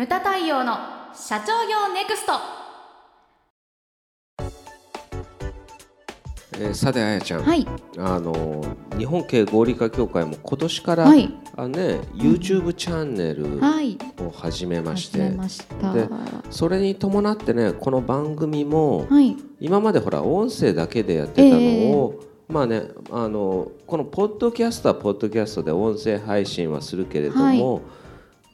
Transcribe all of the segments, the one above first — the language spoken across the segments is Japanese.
ムタ太陽の社長業ネクスト。えー、さてあやちゃん、はい。あの日本経営合理化協会も今年から、はい。あね YouTube チャンネルはい。を始めまして、始めました。でそれに伴ってねこの番組もはい。今までほら音声だけでやってたのを、まあねあのこのポッドキャストはポッドキャストで音声配信はするけれども、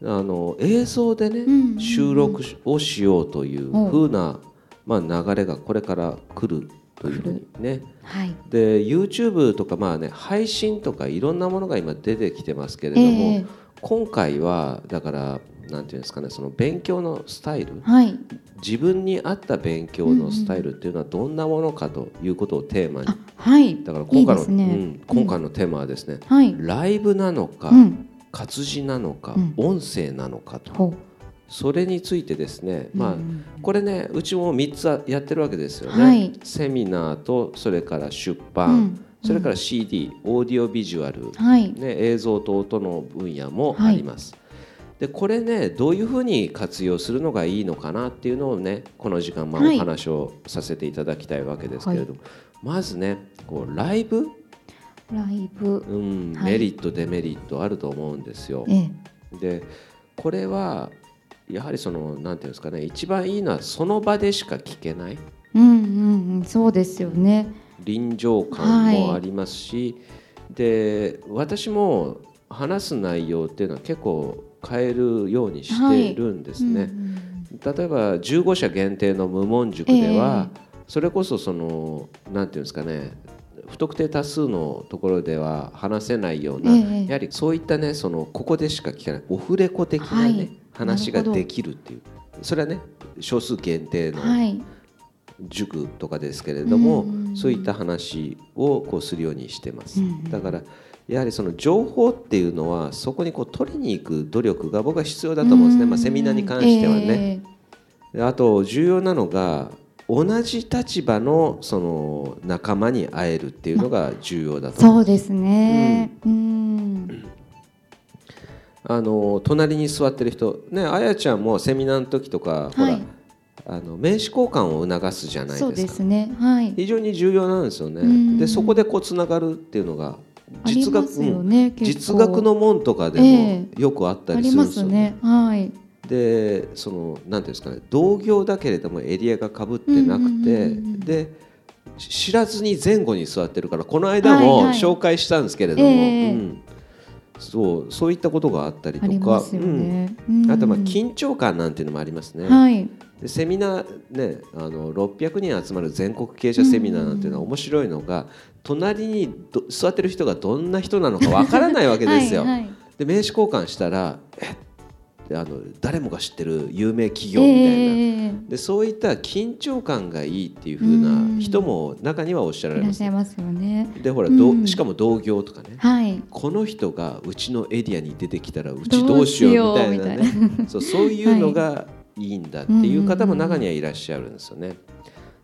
あの映像でね、うん。うんうん収録をしようという風な、まあ、流れがこれから来るというふうにね。はい。で YouTube とかまあね配信とかいろんなものが今出てきてますけれども、ええ。今回はだからなんていうんですかねその勉強のスタイルはい。自分に合った勉強のスタイルっていうのはどんなものかということをテーマに、あはい。だから今回のね。うん、今回のテーマはですね、はい。ライブなのか、うん活字なのか、うん。音声なのかと。ほそれについてですね、うまあうん。これねうちも3つやってるわけですよね、はい。セミナーとそれから出う版、ん。それから CD、オーディオビジュアル、はい。ね、映像と音の分野もあります。でこれねどういうふうに活用するのがいいのかなっていうのをねこの時間まあはい。お話をさせていただきたいわけですけれども、まずねこうライブ、ライブ。うんはい。メリットデメリットあると思うんですよ。ええ。でこれはやはりそのなんていうんですかね一番いいのはその場でしか聞けない。うんうんうんそうですよね。臨場感もありますし、で私も話す内容っていうのは結構変えるようにしてるんですね。うんうん例えば15社限定の無門塾では、それこそそのなんていうんですかね不特定多数のところでは話せないような、ええ。やはりそういったねそのここでしか聞けないオフレコ的な、ねはい。話ができるっていう。それはね少数限定のはい。塾とかですけれども、うんそういった話をこうするようにしてます。うんだからやはりその情報っていうのはそこにこう取りに行く努力が僕は必要だと思うんですね、まあ、セミナーに関してはね。え。であと重要なのが同じ立場のその仲間に会えるっていうのが重要だえとそうですね。うん。あの隣に座ってる人ねあやちゃんもセミナーの時とか、ほらはいあの名刺交換を促すじゃないですか。そうですね。はい。非常に重要なんですよね。うん。でそこでこうつながるっていうのがあり実学,、ね実学の門とかでえもよくあったありりするんますですよね。ね。はいでそのなんていうんですかね同業だけれどもエリアがかぶってなくうんうんて、うんうんでし知らずに前後に座ってるからこの間もはいはい。紹介したんですけれども、ええ。うん、そうそういったことがあったりとかあとまあうん。緊張感なんていうのもありますね。はい。でセミナーねあの600人集まる全国経営者セミナーなんていうのは面白いのが隣にど座ってる人がどんな人なのかわからないわけですよ。はいはい。で名刺交換したらえであの誰もが知ってる有名企業みたいな、えでそういった緊張感がいいっていう風な人も中にはおっしゃらえいらっれます。しゃいますよね。でほら、しかも同業とかね。はい。この人がうちのエリアに出てきたらうちどうしようみたいなね。そうそういうのがいいんだっていう方も中にはいらっしゃるんですよね。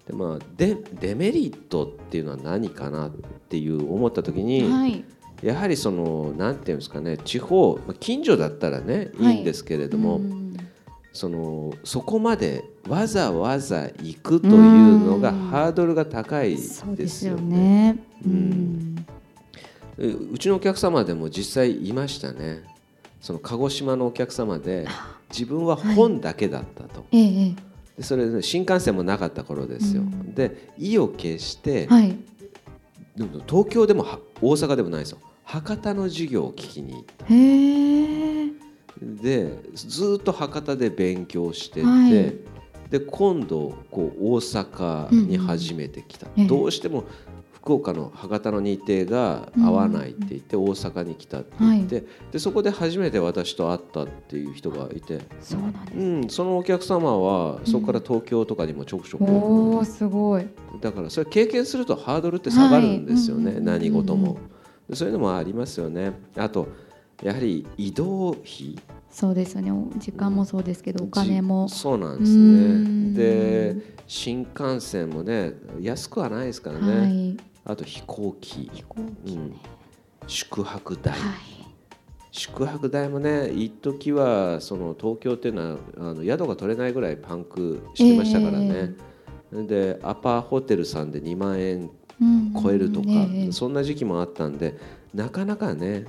でまあ、でデメリットっていうのは何かなっていう思った時に、はいやはりそのなんていうんですかね地方まあ近所だったらねいはい。いんですけれども、うん。そのそこまでわざわざ行くというのがうん。ハードルが高いですよね。ねううん。ん。ううちのお客様でも実際いましたね。その鹿児島のお客様で自分は本だけだったと、えええでそれで新幹線もなかった頃ですよ、うん。で意を決して、えはい。でも東京でもは大阪でもないですよ博多の授業を聞きに行った。でずっと博多で勉強してて、はい。で今度こう大阪に初めて来た、うんうん。どうしても福岡の博多の日程が合わないって言って大阪に来たって言って、でそこで初めて私と会ったっていう人がいて、そうなんです。うん、そのお客様はそこから東京とかにもちょくちょく、おおすごい。だからそれ経験するとハードルって下がるんですよね、はい。うん何事も、でそういうのもありますよね。あとやはり移動費。そうですよね。お時間もそうですけどお金も。じそうなんですうん。ねで新幹線もね安くはないですからね、はい。あと飛行機、飛行機ね。うん、宿泊代、はい。宿泊代もね一時はその東京っていうのはあの宿が取れないぐらいパンクしてましたからね、でアパホテルさんで2万円超えるとか、ええそんな時期もあったんでなかなかね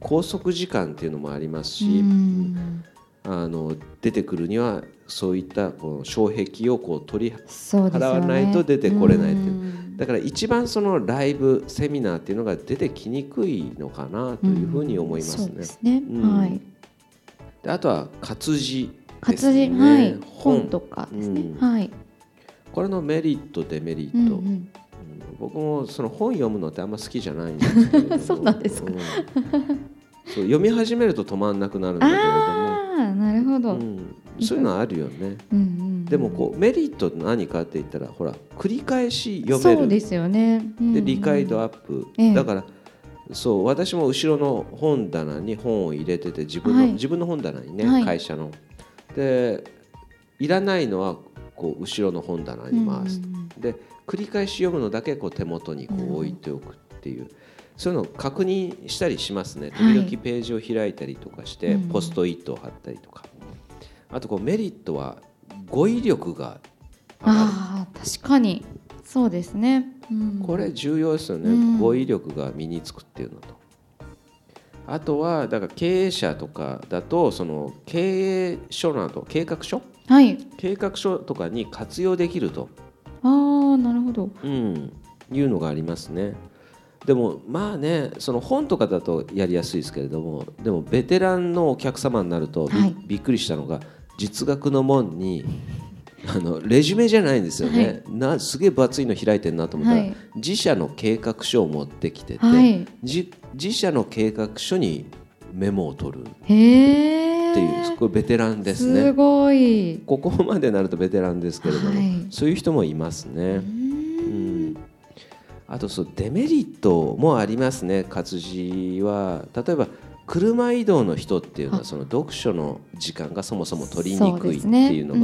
拘束時間っていうのもありますし、うんあの出てくるにはそういったこの障壁をこう取りそうですね払わないと出てこれないっていううんだから一番そのライブセミナーっていうのが出てきにくいのかなというふうに思いますそうね。ですね、はいであとは活字活ですね字、はい本とかですね、うんはい、これのメリットデメリット、うんうん僕もその本読むのってあんま好きじゃないんですけれども。そうなんですか。うん。そう読み始めると止まんなくなるんだけれども、ああなるほど、うん、そういうのはあるよね。うんうんでもこうメリット何かって言ったらほら繰り返し読める。そうですよね、うんうんで理解度アップ、ええ。だからそう私も後ろの本棚に本を入れてて自分の、はい。自分の本棚にね、はい。会社の。でいらないのはこう後ろの本棚に回す、で繰り返し読むのだけこう手元にこう置いておくっていう。そういうのを確認したりしますね。はい。時々ページを開いたりとかして、うんポストイットを貼ったりとか。あとこうメリットは語彙力が上ああ確かに。そうですね、うん。これ重要ですよね、うん。語彙力が身につくっていうのと。あとはだから経営者とかだとその経営書など計画書はい。計画書とかに活用できると、ああなるほど。うん、いうのがありますね。でもまあねその本とかだとやりやすいですけれどもでもベテランのお客様になるとび,、はい。びっくりしたのが実学の門に あのレジュメじゃないんですよね、なすげえ分厚いの開いてるなと思ったら、はい。自社の計画書を持ってきてて、自社の計画書にメモを取る。っへえていう、これベテランですすねごい。ここまでなるとベテランですけれども、はい。そういう人もいますね。ううん。ん。あとそうデメリットもありますね。活字は。例えば車移動の人っていうのはあ。その読書の時間がそもそも取りにくいっていうの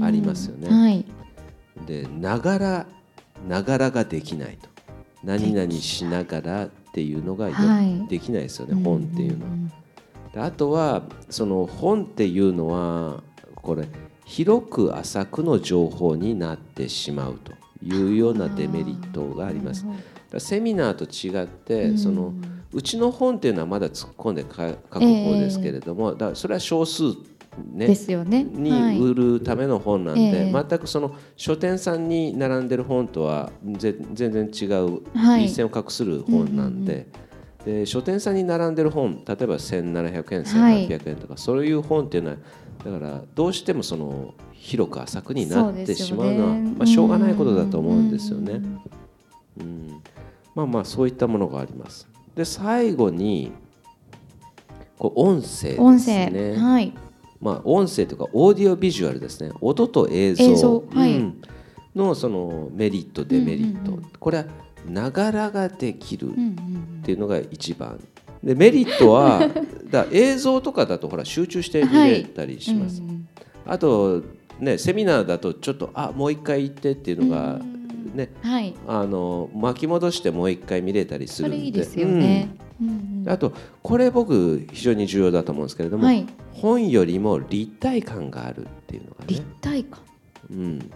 がありますよね。うん。はい。でながらながらができないと。何々しながらっていうのができないですよね、本っていうのは。あとはその本っていうのはこれ広く浅くの情報になってしまうというようなデメリットがあります。セミナーと違って、うん。そのうちの本っていうのはまだ突っ込んでか書く方ですけれども、だからそれは少数ねですよね。にはい売るための本なんで、ええ。全くその書店さんに並んでる本とはぜ全然違う、はい。一線を画する本なんで,、で書店さんに並んでる本例えば1700円はい。1800円とか、そういう本っていうのはだからどうしてもその広く浅くになってしまうのはね。まあ、しょうがないことだと思うんですよね。うん。うん。まあまあそういったものがあります。で最後にこう音声です音声。ね。はい。まあ、音声というかオーディオビジュアルですね。音と映像。映像。はい。うん。のそのメリットデメリット、うんうんうん。これはながらができるっていうのが一番。でメリットは だ映像とかだとほら集中して見れたりします、うんうんあとねセミナーだとちょっとあもう一回行ってっていうのがうんねはい。あの巻き戻してもう一回見れたりすそるんで。れいいですよね。うん。うんうん。あとこれ僕非常に重要だと思うんですけれども、はい。本よりも立体感があるっていうのがね。立体感。うん、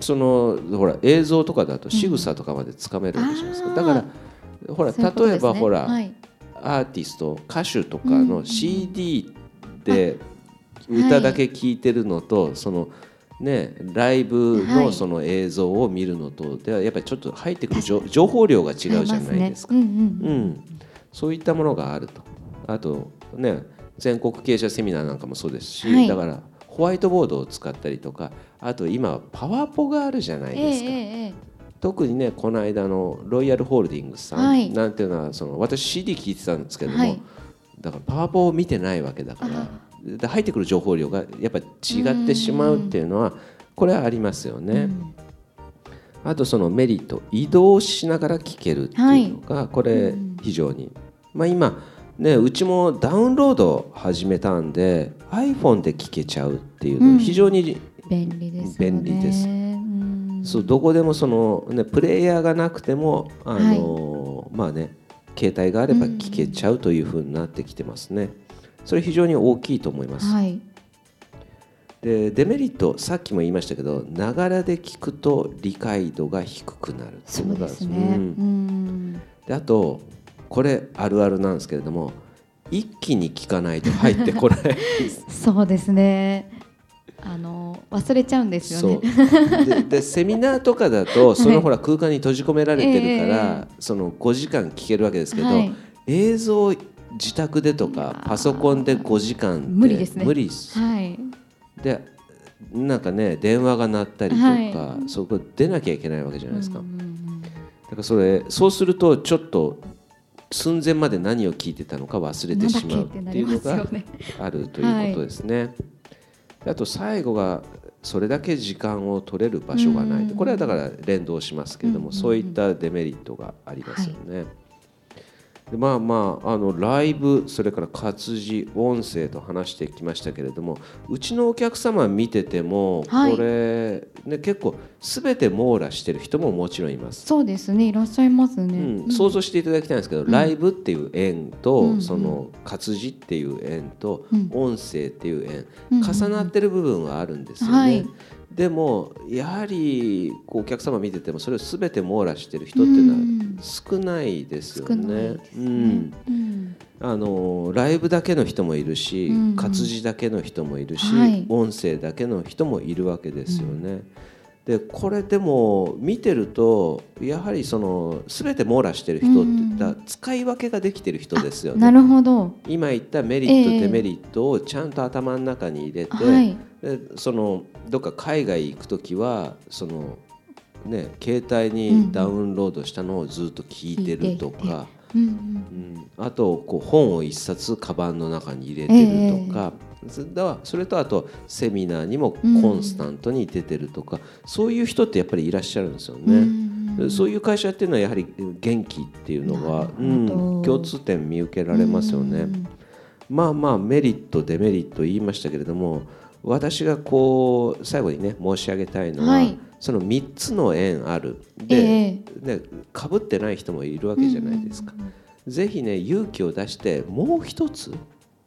そのほら映像とかだと仕草とかまでつかめるわけじゃないですか、うんだからほら例えばほら、はい。アーティスト歌手とかの CD で歌だけ聴いてるのと、そのねライブはい。のその映像を見るのとではやっぱりちょっと入ってくる情情報量が違うじゃないですか。うん。そういったものがあると。あとね全国経営者セミナーなんかもそうですし、はい。だからホワイトボードを使ったりとかあと今パワポがあるじゃないええですか、えええ特にねこの間のロイヤルホールディングスさん、はい。なんていうのはその私 CD 聞いてたんですけども、はい。だからパワポを見てないわけだからで入ってくる情報量がやっぱり違ってしまうっていうのはこれはありますよね。うん。あとそのメリット移動しながら聞けるっていうのがこれうん非常に、まあ、今ねうちもダウンロード始めたんで iPhone で聞けちゃうっていううん。の非常に、便利です便利です。うん。そうどこでもその、ね、プレイヤーがなくてもあの、まあね携帯があれば聞けちゃうというふうになってきてますね。それ非常に大きいと思います。はい。でデメリットさっきも言いましたけどながらで聞くと理解度が低くなるそうですね。うん。うん。であとこれあるあるなんですけれども一気に聞かないと入ってこない そうですね。あの忘れちゃうんですよね。ででセミナーとかだとそのほら空間に閉じ込められてるから、えその5時間聞けるわけですけど、はい。映像自宅でとかパソコンで5時間無理ですね。無理です。はい。でなんかね電話が鳴ったりとか、はい。そこ出なきゃいけないわけじゃないですか、だからそれそうするとちょっと寸前まで何を聞いてたのか忘れてしまうっていうのがあるということですね。であと最後がそれだけ時間を取れる場所がないうん。これはだから連動しますけれども、うんそういったデメリットがありますよね。でまあまああのライブそれから活字音声と話してきましたけれどもうちのお客様見てても、はいこれ、ね、結構全て網羅してる人ももちろんいます。そうですね。いらっしゃいますね。うん、想像していただきたいんですけど、んライブっていう円と、うんうんその活字っていう円と、うん音声っていう円、うん重なってる部分はあるんですよね。はいでもやはりこうお客様見ててもそれを全て網羅してる人っていうのはうん少ないですよね。うんうんあのライブだけの人もいるし、うんうん活字だけの人もいるし、はい音声だけの人もいるわけですよね。でこれでも見てるとやはりその全て網羅してる人って言ったら使い分けができてる人ですよね。なるほど。今言ったメリット、ええデメリットをちゃんと頭の中に入れて、はい。でそのどっか海外行く時はそのね携帯にダウンロードしたのをずっと聞いてるとか。うんうん、あとこう本を一冊カバンの中に入れてるとか、それだそれとあとセミナーにもコンスタントに出てるとか、そういう人ってやっぱりいらっしゃるんですようん。うね。んでそういう会社っていうのはやはり元気っていうのが、うん、共通点見受けられますよね。うんまあまあメリットデメリット言いましたけれども私がこう最後にね申し上げたいのは、はい。その3つの縁ある。えで、ね、かぶってない人もいるわけじゃないですか。ぜひね勇気を出してもう一つ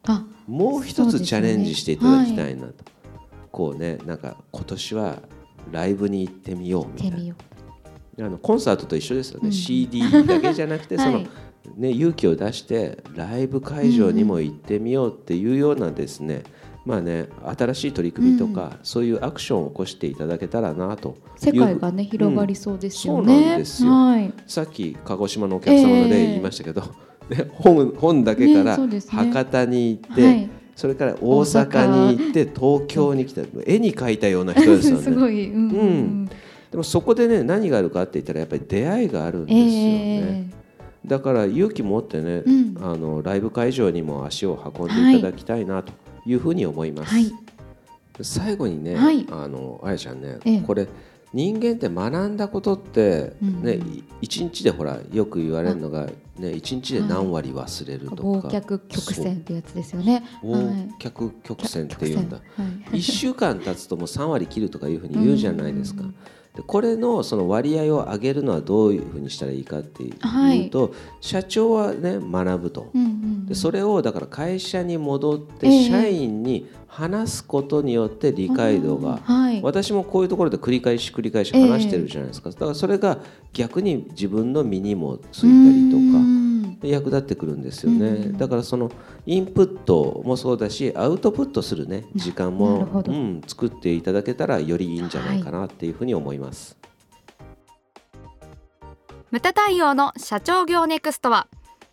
あ、もう一つチャレンジしていただきたいなと、こうねなんか今年はライブに行ってみようみたいな。あのコンサートと一緒ですよね、うん。CD だけじゃなくて その、はい。ね、勇気を出してライブ会場にも行ってみようっていうようなですね、まあね新しい取り組みとか、そういうアクションを起こしていただけたらなと世界がね広がりそうですようんそうね。なんですよ。はい。さっき鹿児島のお客様の例ええ。言いましたけど、ね本本だけから博多に行って、はい。それから大阪に行って東京に来た絵に描いたような人ですよね。すごい。うんうんうん。でもそこでね何があるかって言ったらやっぱり出会いがあるんですよね。え。だから勇気持ってね、うん。あのライブ会場にも足を運んでいただきたいなというふうに思います。はい。最後にね、はいあのあやちゃんね、ええこれ人間って学んだことって、うんねい一日でほらよく言われるのが、ね、一日で何割忘れるとか、忘却曲線ってやつですよね。忘却曲線っていうんだ。はい。1週間経つともう3割切るとかいうふうに言うじゃないですかうん。でこれのその割合を上げるのはどういうふうにしたらいいかっていうはい。と、社長はね学ぶと。うんうんでそれをだから会社に戻ってええ。社員に話すことによって理解度が、はい。私もこういうところで繰り返し繰り返し話してるじゃないですか、だからそれが逆に自分の身にもついたりとかうん役立ってくるんですよね、うんだからそのインプットもそうだしアウトプットするね時間なもうん、作っていただけたらよりいいんじゃないかなっていうふうに思います。ムタ太陽の社長業ネクストは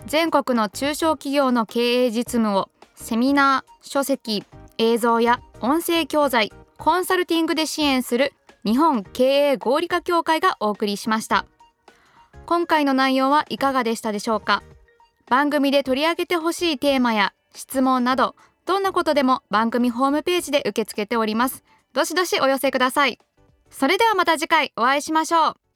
全国の中小企業の経営実務をセミナー書籍映像や音声教材コンサルティングで支援する日本経営合理化協会がお送りしました。今回の内容はいかがでしたでしょうか？番組で取り上げてほしいテーマや質問などどんなことでも番組ホームページで受け付けております。どしどしお寄せください。それではまた次回お会いしましょう。